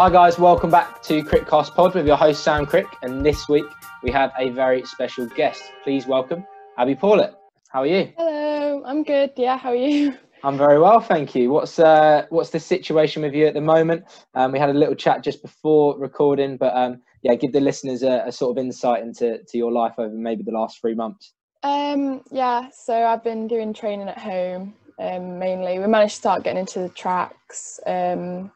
Hi guys, welcome back to Crickcast Pod with your host Sam Crick, and this week we have a very special guest. Please welcome Abby Pawlett. How are you? Hello, I'm good. Yeah, how are you? I'm very well, thank you. What's uh, what's the situation with you at the moment? Um, we had a little chat just before recording, but um, yeah, give the listeners a, a, sort of insight into to your life over maybe the last three months. Um, yeah, so I've been doing training at home um, mainly. We managed to start getting into the tracks. Um,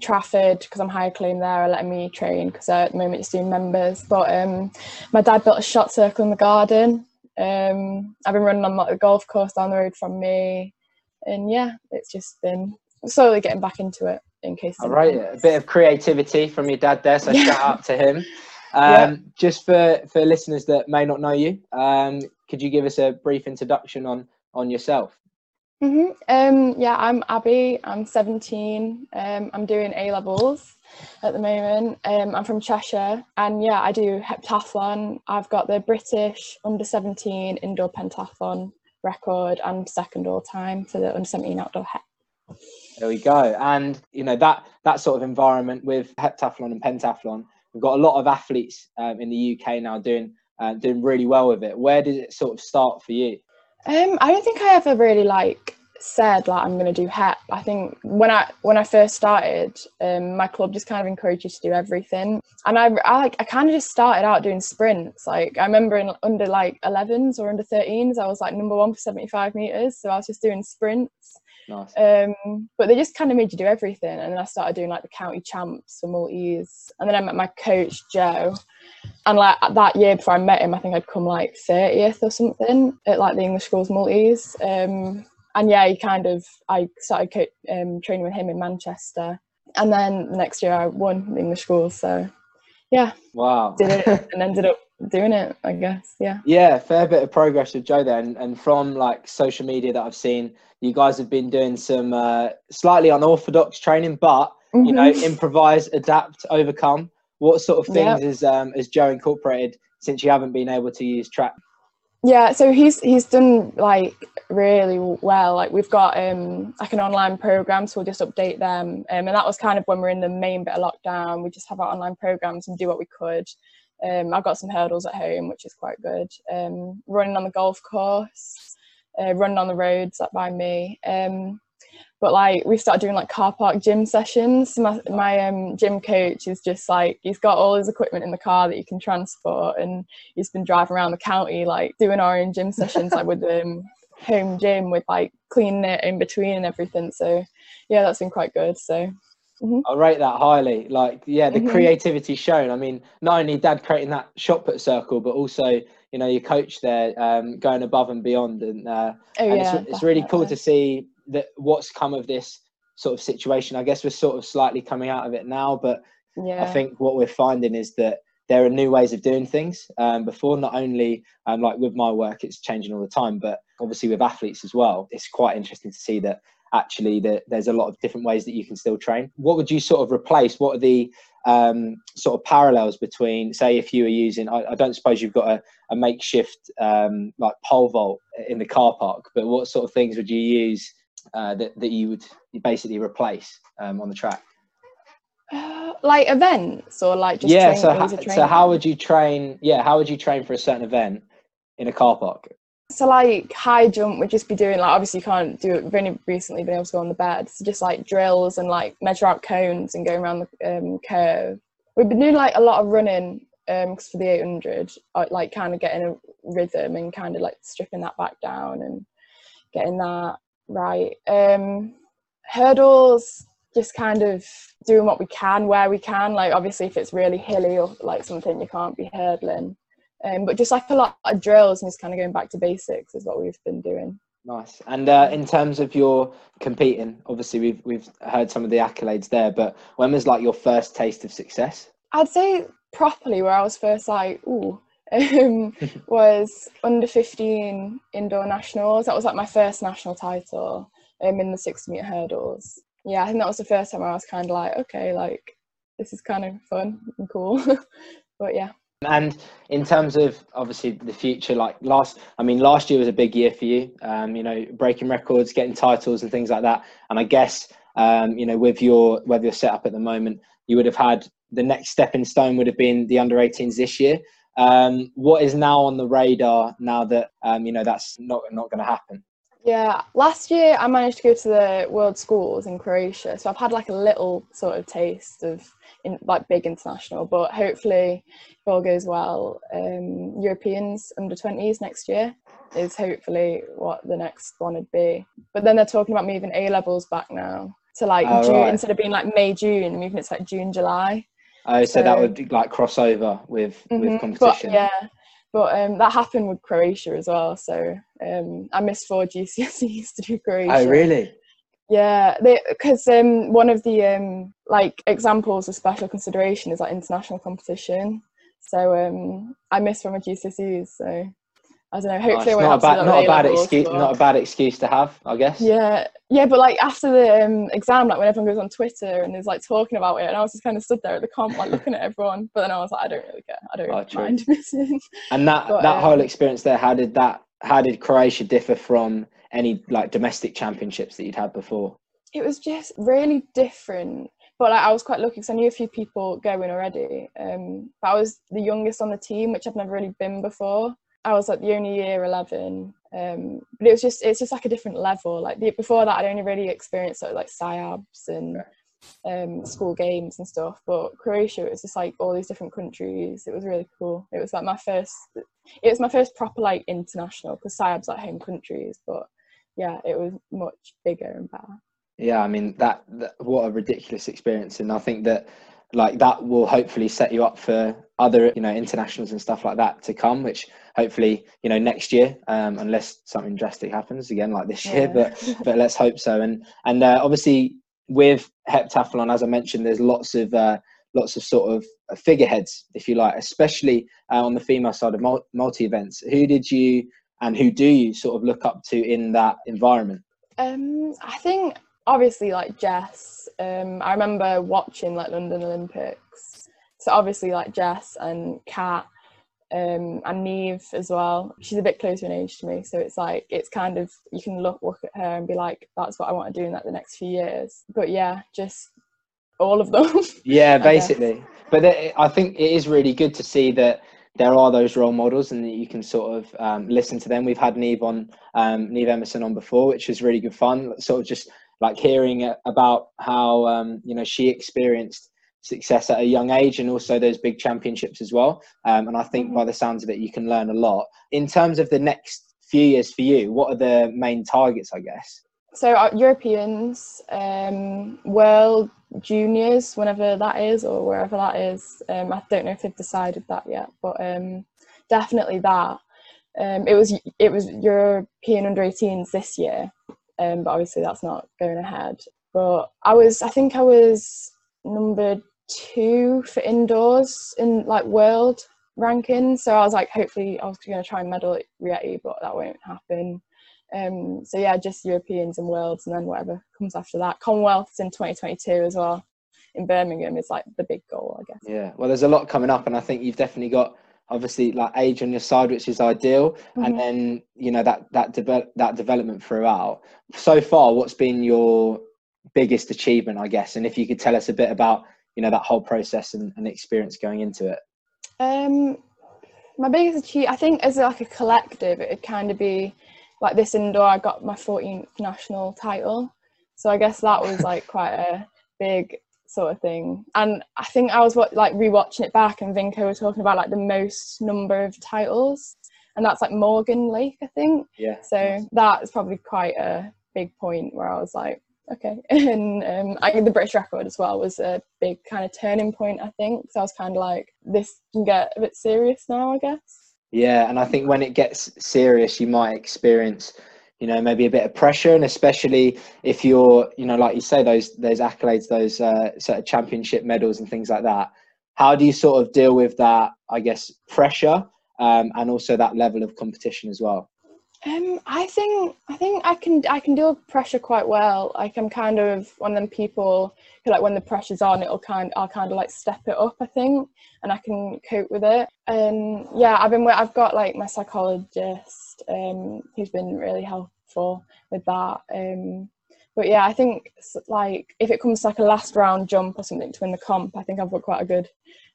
Trafford because I'm higher claim there are letting me train because at the moment it's doing members. But um, my dad built a shot circle in the garden. Um, I've been running on the golf course down the road from me, and yeah, it's just been slowly getting back into it in case. All right, a bit of creativity from your dad there, so yeah. shout out to him. Um, yeah. Just for for listeners that may not know you, um, could you give us a brief introduction on on yourself? Mm-hmm. Um, yeah, I'm Abby. I'm 17. Um, I'm doing A levels at the moment. Um, I'm from Cheshire, and yeah, I do heptathlon. I've got the British under 17 indoor pentathlon record and second all time for the under 17 outdoor hep. There we go. And you know that that sort of environment with heptathlon and pentathlon, we've got a lot of athletes um, in the UK now doing uh, doing really well with it. Where did it sort of start for you? Um, I don't think I ever really like said like I'm going to do HEP. I think when I when I first started, um, my club just kind of encouraged you to do everything, and I, I like I kind of just started out doing sprints. Like I remember in under like 11s or under 13s, I was like number one for 75 meters, so I was just doing sprints. Nice. Um, but they just kind of made you do everything, and then I started doing like the county champs for multis, and then I met my coach Joe, and like that year before I met him, I think I'd come like 30th or something at like the English schools multis. Um, and yeah, he kind of I started co- um, training with him in Manchester, and then the next year I won the English schools. So yeah, wow, did it and ended up doing it. I guess yeah. Yeah, fair bit of progress with Joe there, and, and from like social media that I've seen, you guys have been doing some uh, slightly unorthodox training, but mm-hmm. you know, mm-hmm. improvise, adapt, overcome. What sort of things yep. is um, has Joe incorporated since you haven't been able to use track? Yeah, so he's he's done like really well. Like we've got um like an online program, so we'll just update them. Um, and that was kind of when we're in the main bit of lockdown. We just have our online programs and do what we could. Um, I've got some hurdles at home, which is quite good. Um, running on the golf course, uh, running on the roads like by me. Um, but like we've started doing like car park gym sessions my, my um, gym coach is just like he's got all his equipment in the car that you can transport and he's been driving around the county like doing our own gym sessions like with um, home gym with like cleaning it in between and everything so yeah that's been quite good so Mm-hmm. I rate that highly. Like, yeah, the mm-hmm. creativity shown. I mean, not only Dad creating that shot put circle, but also, you know, your coach there um, going above and beyond. And, uh, oh, and yeah, it's, it's really cool to see that what's come of this sort of situation. I guess we're sort of slightly coming out of it now, but yeah. I think what we're finding is that there are new ways of doing things. Um, before, not only um, like with my work, it's changing all the time, but obviously with athletes as well. It's quite interesting to see that actually that there's a lot of different ways that you can still train. What would you sort of replace? What are the um, sort of parallels between, say, if you were using, I, I don't suppose you've got a, a makeshift um, like pole vault in the car park, but what sort of things would you use uh, that that you would basically replace um, on the track? Uh, like events or like just yeah. So, ha- so how would you train? Yeah, how would you train for a certain event in a car park? So like high jump would just be doing like obviously you can't do it. We've only recently been able to go on the bed, so just like drills and like measure out cones and going around the um, curve. We've been doing like a lot of running um for the 800, uh, like kind of getting a rhythm and kind of like stripping that back down and getting that right. Um, hurdles, just kind of doing what we can where we can. Like obviously, if it's really hilly or like something, you can't be hurdling. Um, but just like a lot of drills and just kind of going back to basics is what we've been doing. Nice. And uh, in terms of your competing, obviously we've we've heard some of the accolades there, but when was like your first taste of success? I'd say properly where I was first like, ooh, um, was under 15 indoor nationals. That was like my first national title um, in the 60 meter hurdles. Yeah, I think that was the first time I was kind of like, okay, like this is kind of fun and cool. but yeah. And in terms of obviously the future, like last, I mean, last year was a big year for you. Um, you know, breaking records, getting titles, and things like that. And I guess um, you know, with your with your setup at the moment, you would have had the next stepping stone would have been the under 18s this year. Um, what is now on the radar now that um, you know that's not not going to happen? Yeah, last year I managed to go to the World Schools in Croatia, so I've had like a little sort of taste of in, like big international. But hopefully, if all goes well, um, Europeans under twenties next year is hopefully what the next one would be. But then they're talking about moving A levels back now to like oh, June right. instead of being like May June, moving it to like June July. Oh, so, so that would like cross over with mm-hmm, with competition. But, yeah, but um, that happened with Croatia as well. So um, I missed four GCSEs to do Croatia. Oh, really? Yeah, because um, one of the um, like examples of special consideration is like international competition. So um, I missed from my GCSEs. So I don't know. Hopefully, oh, not, a bad, not a bad excuse. Not a bad excuse to have, I guess. Yeah, yeah, but like after the um, exam, like when everyone goes on Twitter and is like talking about it, and I was just kind of stood there at the comp, like looking at everyone. But then I was like, I don't really care. I don't oh, mind missing. And that but, that um, whole experience there, how did that? How did Croatia differ from any like domestic championships that you'd had before? It was just really different. But like, I was quite lucky because I knew a few people going already. Um, but I was the youngest on the team, which I've never really been before. I was like the only year 11 um, but it was just it's just like a different level. Like the, before that I'd only really experienced sort of like SIABs and um, school games and stuff but Croatia it was just like all these different countries. It was really cool. It was like my first it was my first proper like international because SIABs like home countries but yeah it was much bigger and better. Yeah I mean that, that what a ridiculous experience. And I think that like that will hopefully set you up for other you know internationals and stuff like that to come which hopefully you know next year um, unless something drastic happens again like this year but but let's hope so. And and uh, obviously with heptathlon as i mentioned there's lots of uh, lots of sort of figureheads if you like especially uh, on the female side of multi events who did you and who do you sort of look up to in that environment? Um i think obviously like jess um i remember watching like london olympics so obviously like jess and kat um, and Niamh as well. She's a bit closer in age to me, so it's like it's kind of you can look look at her and be like, that's what I want to do in like the next few years. But yeah, just all of them. yeah, basically. But I think it is really good to see that there are those role models and that you can sort of um, listen to them. We've had Niamh on, um, Niamh Emerson on before, which was really good fun. Sort of just like hearing about how um, you know she experienced success at a young age and also those big championships as well. Um, and I think mm-hmm. by the sounds of it, you can learn a lot. In terms of the next few years for you, what are the main targets, I guess? So, uh, Europeans, um, World Juniors, whenever that is, or wherever that is. Um, I don't know if they've decided that yet, but um, definitely that. Um, it was it was European under 18s this year, um, but obviously that's not going ahead. But I was, I think I was number two for indoors in like world ranking. So I was like, hopefully, I was going to try and medal at Rieti, but that won't happen. Um, so yeah, just Europeans and worlds, and then whatever comes after that. Commonwealths in 2022 as well in Birmingham is like the big goal, I guess. Yeah, well, there's a lot coming up, and I think you've definitely got obviously like age on your side, which is ideal, mm-hmm. and then you know that that develop that development throughout. So far, what's been your biggest achievement, I guess, and if you could tell us a bit about you know that whole process and, and experience going into it um my biggest achievement i think as like a collective it'd kind of be like this indoor i got my 14th national title so i guess that was like quite a big sort of thing and i think i was what like rewatching it back and vinco was talking about like the most number of titles and that's like morgan lake i think yeah so that's probably quite a big point where i was like okay. And um, I, the British record as well was a big kind of turning point, I think. So I was kind of like, this can get a bit serious now, I guess. Yeah, and I think when it gets serious, you might experience, you know, maybe a bit of pressure, and especially if you're, you know, like you say, those those accolades, those uh, sort of championship medals and things like that. How do you sort of deal with that? I guess pressure um, and also that level of competition as well. Um, I think I think I can I can deal with pressure quite well. Like I'm kind of one of them people who like when the pressure's on, it'll kind I'll kind of like step it up. I think, and I can cope with it. And yeah, I've been I've got like my psychologist um, who's been really helpful with that. Um, but yeah, I think like if it comes to like a last round jump or something to win the comp, I think I've got quite a good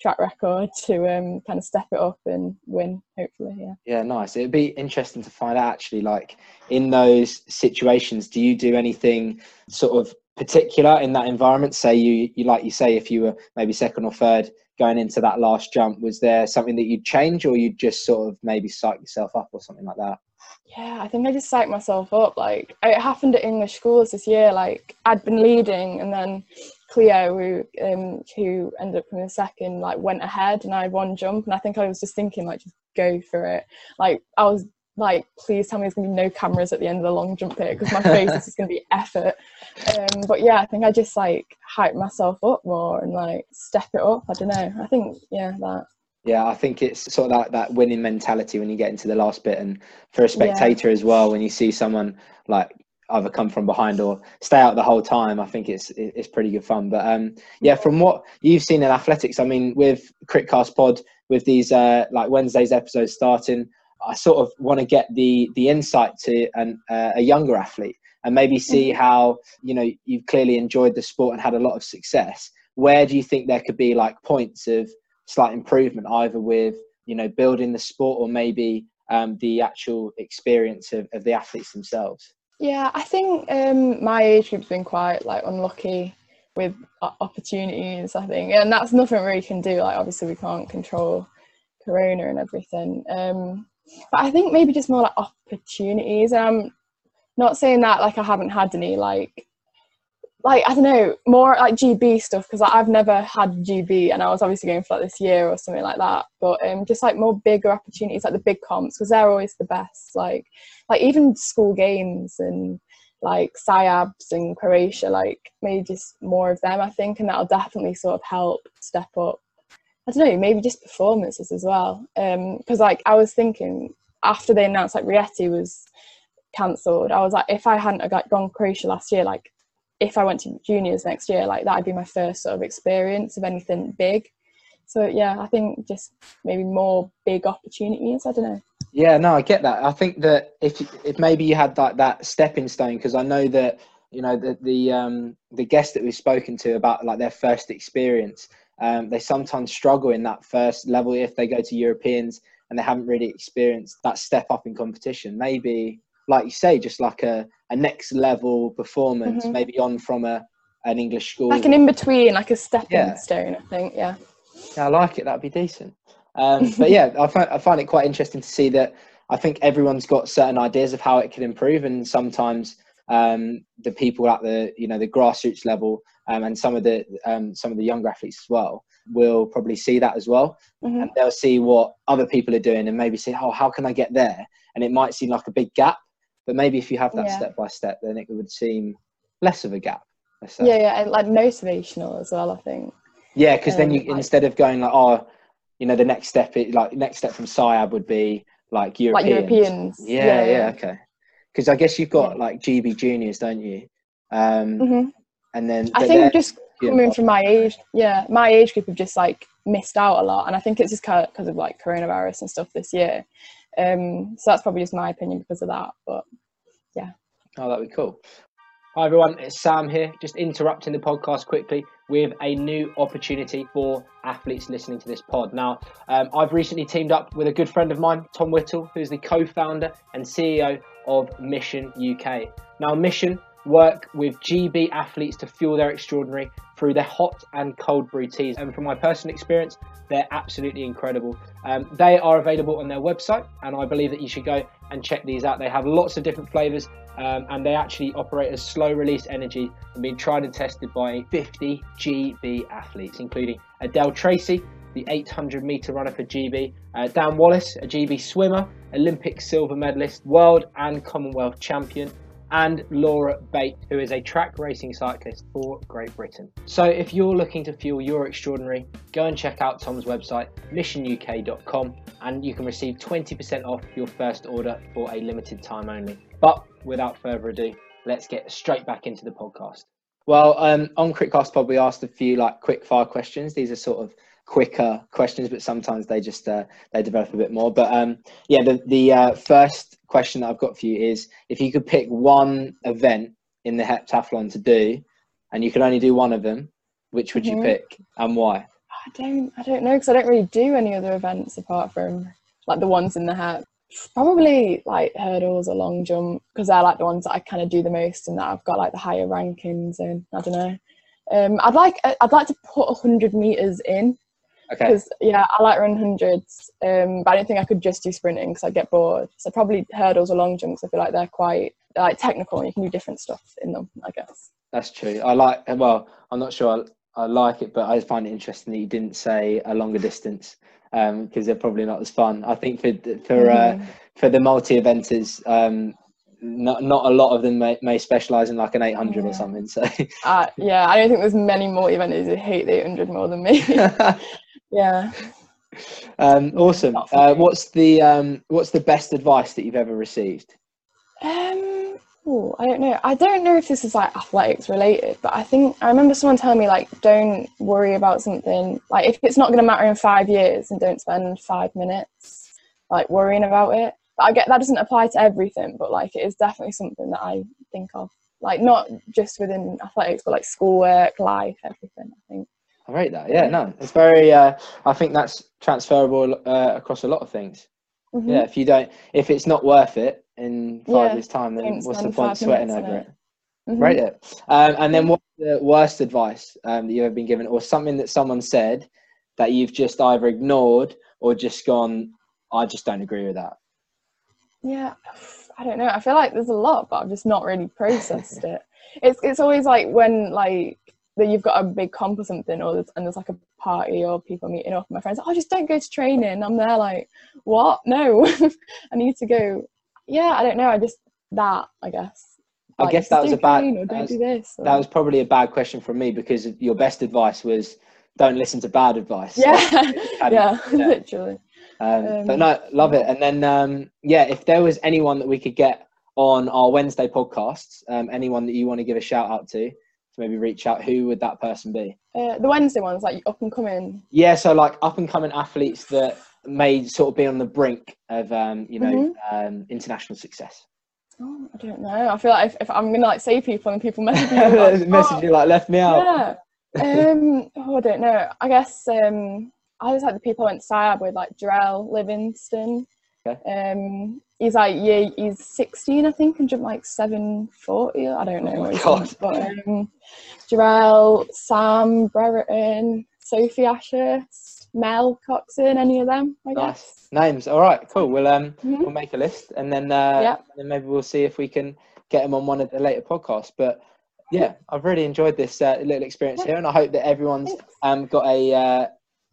track record to um, kind of step it up and win hopefully yeah yeah nice it'd be interesting to find out actually like in those situations do you do anything sort of particular in that environment say you you like you say if you were maybe second or third going into that last jump was there something that you'd change or you'd just sort of maybe psych yourself up or something like that? Yeah i think i just psyched myself up like it happened at english schools this year like i'd been leading and then cleo who um who ended up coming second like went ahead and i had one jump and i think i was just thinking like just go for it. Like i was like please tell me there's gonna be no cameras at the end of the long jump pit because my face is just gonna be effort um, but yeah i think i just like hype myself up more and like step it up i don't know i think yeah that yeah, I think it's sort of that, that winning mentality when you get into the last bit, and for a spectator yeah. as well, when you see someone like either come from behind or stay out the whole time, I think it's it's pretty good fun. But um, yeah, from what you've seen in athletics, I mean, with Critcast Pod, with these uh, like Wednesday's episodes starting, I sort of want to get the the insight to an, uh, a younger athlete and maybe see mm-hmm. how you know you've clearly enjoyed the sport and had a lot of success. Where do you think there could be like points of slight improvement, either with you know building the sport or maybe um, the actual experience of, of the athletes themselves? Yeah, I think um, my age group's been quite like unlucky with opportunities. I think, and that's nothing we can do. Like, obviously, we can't control Corona and everything. Um, but I think maybe just more like opportunities. I'm not saying that like I haven't had any like like I don't know more like GB stuff because like, I've never had GB and I was obviously going for like this year or something like that. But um, just like more bigger opportunities like the big comps because they're always the best. Like like even school games and like SIABs and Croatia, like maybe just more of them I think, and that'll definitely sort of help step up. I don't know, maybe just performances as well. Because um, like I was thinking after they announced like Rieti was cancelled, I was like, if I hadn't like gone Croatia last year, like if I went to juniors next year, like that'd be my first sort of experience of anything big. So yeah, I think just maybe more big opportunities. I don't know. Yeah, no, I get that. I think that if if maybe you had like that stepping stone, because I know that you know the the um the guests that we've spoken to about like their first experience, um, they sometimes struggle in that first level if they go to Europeans and they haven't really experienced that step up in competition. Maybe like you say, just like a, a next level performance, mm-hmm. maybe on from a an English school, like an in between, like a stepping yeah. stone. I think, yeah. Yeah, I like it. That'd be decent. Um, but yeah, I find I find it quite interesting to see that. I think everyone's got certain ideas of how it can improve, and sometimes um, the people at the you know the grassroots level um, and some of the um, some of the younger athletes as well will probably see that as well, mm-hmm. and they'll see what other people are doing and maybe say, oh, how can I get there? And it might seem like a big gap, but maybe if you have that yeah. step by step, then it would seem less of a gap. Yeah, yeah, and like motivational as well. I think. Yeah, because um, then you like, instead of going like, oh, you know, the next step, it, like next step from SIAB would be like Europeans. Like Europeans. Yeah, yeah, yeah okay. Because I guess you've got yeah. like GB juniors, don't you? Um, mm-hmm. And then I think just coming from my age, yeah, my age group have just like missed out a lot, and I think it's just because of like coronavirus and stuff this year. Um, so that's probably just my opinion because of that. But yeah. Oh, that'd be cool. Hi everyone, it's Sam here, just interrupting the podcast quickly with a new opportunity for athletes listening to this pod. Now, um, I've recently teamed up with a good friend of mine, Tom Whittle, who's the co founder and CEO of Mission UK. Now, Mission work with GB athletes to fuel their extraordinary through their hot and cold brew teas. And from my personal experience, they're absolutely incredible. Um, they are available on their website, and I believe that you should go and check these out. They have lots of different flavors, um, and they actually operate as slow release energy and been tried and tested by 50 GB athletes, including Adelle Tracey, the 800 meter runner for GB, uh, Dan Wallace, a GB swimmer, Olympic silver medalist, world and Commonwealth champion, and Laura Bate, who is a track racing cyclist for Great Britain. So if you're looking to fuel your extraordinary, go and check out Tom's website, missionuk.com, and you can receive 20% off your first order for a limited time only. But without further ado, let's get straight back into the podcast. Well, um, on Critcast Pod, we asked a few like quick fire questions. These are sort of quicker questions, but sometimes they just uh, they develop a bit more. But um, yeah, the the uh, first question that I've got for you is if you could pick one event in the heptathlon to do, and you could only do one of them, which would mm-hmm. you pick and why? I don't, I don't know because I don't really do any other events apart from like the ones in the hep. Probably like hurdles or long jump because they're like the ones that I kind of do the most and that I've got like the higher rankings in. I don't know. Um, I'd like I'd like to put hundred meters in Okay. Because yeah, I like run hundreds, um, but I don't think I could just do sprinting because I get bored. So probably hurdles or long jumps. I feel like they're quite they're like technical, and you can do different stuff in them. I guess. That's true. I like. Well, I'm not sure I, I like it, but I find it interesting that you didn't say a longer distance because um, they're probably not as fun. I think for for uh, mm-hmm. uh, for the multi eventers, um, not not a lot of them may, may specialize in like an 800 yeah. or something. So uh, yeah, I don't think there's many multi eventers who hate the 800 more than me. Yeah. Um, awesome. Uh, what's the um, what's the best advice that you've ever received? Um, ooh, I don't know. I don't know if this is like athletics related, but I think I remember someone telling me like, don't worry about something. Like if it's not going to matter in five years, and don't spend five minutes like worrying about it. But I get that doesn't apply to everything, but like it is definitely something that I think of. Like not just within athletics, but like schoolwork, life, everything. I think. I rate that. Yeah, no, it's very. Uh, I think that's transferable uh, across a lot of things. Mm-hmm. Yeah, if you don't, if it's not worth it in five yeah. years' time, then what's the point sweating over it? it? Mm-hmm. Rate it. Um, and then what's the worst advice um, that you've ever been given, or something that someone said that you've just either ignored or just gone, I just don't agree with that. Yeah, I don't know. I feel like there's a lot, but I've just not really processed it. It's it's always like when like that you've got a big comp or something, or there's, and there's like a party or people meeting up. My friends, oh, just don't go to training. I'm there like, what? No, I need to go. Yeah, I don't know. I just that I guess. Like, I guess that was a bad. That was, this, that was probably a bad question from me because your best advice was don't listen to bad advice. Yeah, so yeah, yeah, literally. Um, um, but no, love it. And then um, yeah, if there was anyone that we could get on our Wednesday podcasts, um, anyone that you want to give a shout out to, maybe reach out, who would that person be? Uh, the Wednesday ones, like up and coming. Yeah, so like up and coming athletes that may sort of be on the brink of um, you know mm-hmm. um, international success. Oh, I don't know. I feel like if, if I'm gonna like say people and people message me, like, message you like left me out. Yeah. um, oh, I don't know. I guess um, I just like the people I went to SIAB with, like Jarell Livingston. Okay. Um, he's like yeah, he's 16, I think, and jumped like 740. I don't know. Oh God. But um, Jarell, Sam Brereton, Sophie Asher, Mel Coxon, any of them? I guess. Nice names. All right, cool. We'll um mm-hmm. we'll make a list and then uh, yeah. then maybe we'll see if we can get them on one of the later podcasts. But yeah, I've really enjoyed this uh, little experience here, and I hope that everyone's um got a, uh,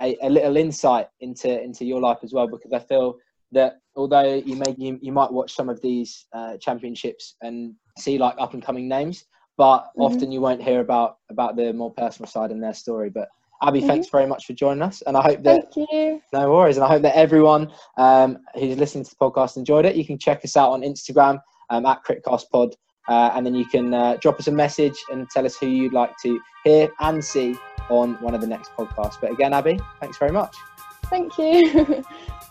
a a little insight into into your life as well because I feel that although you may you, you might watch some of these uh, championships and see like up and coming names, but mm-hmm. often you won't hear about about the more personal side in their story. But Abby, mm-hmm. thanks very much for joining us, and I hope that Thank you. no worries, and I hope that everyone um, who's listening to the podcast enjoyed it. You can check us out on Instagram um, at CritCastPod, uh, and then you can uh, drop us a message and tell us who you'd like to hear and see on one of the next podcasts. But again, Abby, thanks very much. Thank you.